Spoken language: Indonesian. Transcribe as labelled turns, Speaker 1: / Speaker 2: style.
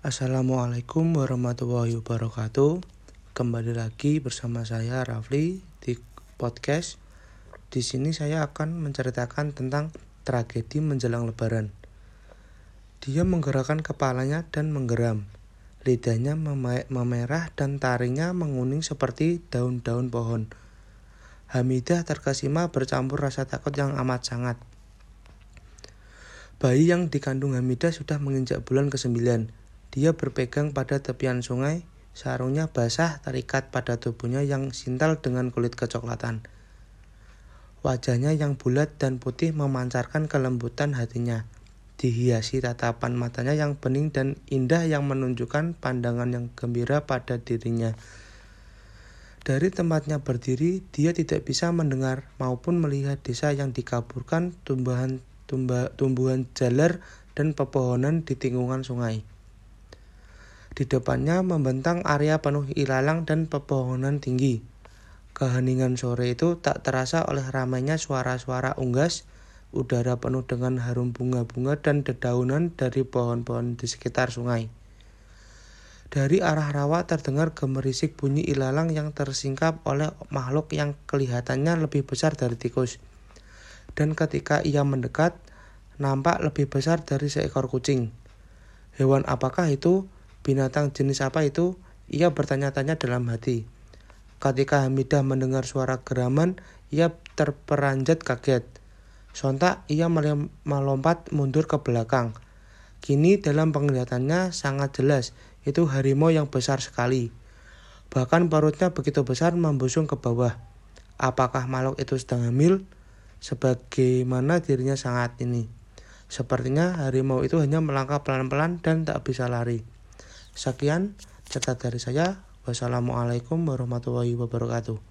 Speaker 1: Assalamualaikum warahmatullahi wabarakatuh. Kembali lagi bersama saya Rafli di podcast. Di sini saya akan menceritakan tentang tragedi menjelang lebaran. Dia menggerakkan kepalanya dan menggeram. Lidahnya memerah dan taringnya menguning seperti daun-daun pohon. Hamidah terkesima bercampur rasa takut yang amat sangat. Bayi yang dikandung Hamidah sudah menginjak bulan ke-9 dia berpegang pada tepian sungai, sarungnya basah terikat pada tubuhnya yang sintal dengan kulit kecoklatan. Wajahnya yang bulat dan putih memancarkan kelembutan hatinya, dihiasi tatapan matanya yang bening dan indah yang menunjukkan pandangan yang gembira pada dirinya. Dari tempatnya berdiri, dia tidak bisa mendengar maupun melihat desa yang dikaburkan tumbuhan tumbuhan jalar dan pepohonan di tinggungan sungai. Di depannya membentang area penuh ilalang dan pepohonan tinggi. Keheningan sore itu tak terasa oleh ramainya suara-suara unggas, udara penuh dengan harum bunga-bunga dan dedaunan dari pohon-pohon di sekitar sungai. Dari arah rawa terdengar gemerisik bunyi ilalang yang tersingkap oleh makhluk yang kelihatannya lebih besar dari tikus. Dan ketika ia mendekat, nampak lebih besar dari seekor kucing. Hewan apakah itu? Binatang jenis apa itu? Ia bertanya-tanya dalam hati. Ketika Hamidah mendengar suara geraman, ia terperanjat kaget. Sontak ia melompat mundur ke belakang. Kini dalam penglihatannya sangat jelas, itu harimau yang besar sekali. Bahkan perutnya begitu besar membusung ke bawah. Apakah makhluk itu sedang hamil? Sebagaimana dirinya sangat ini. Sepertinya harimau itu hanya melangkah pelan-pelan dan tak bisa lari. Sekian cerita dari saya. Wassalamualaikum warahmatullahi wabarakatuh.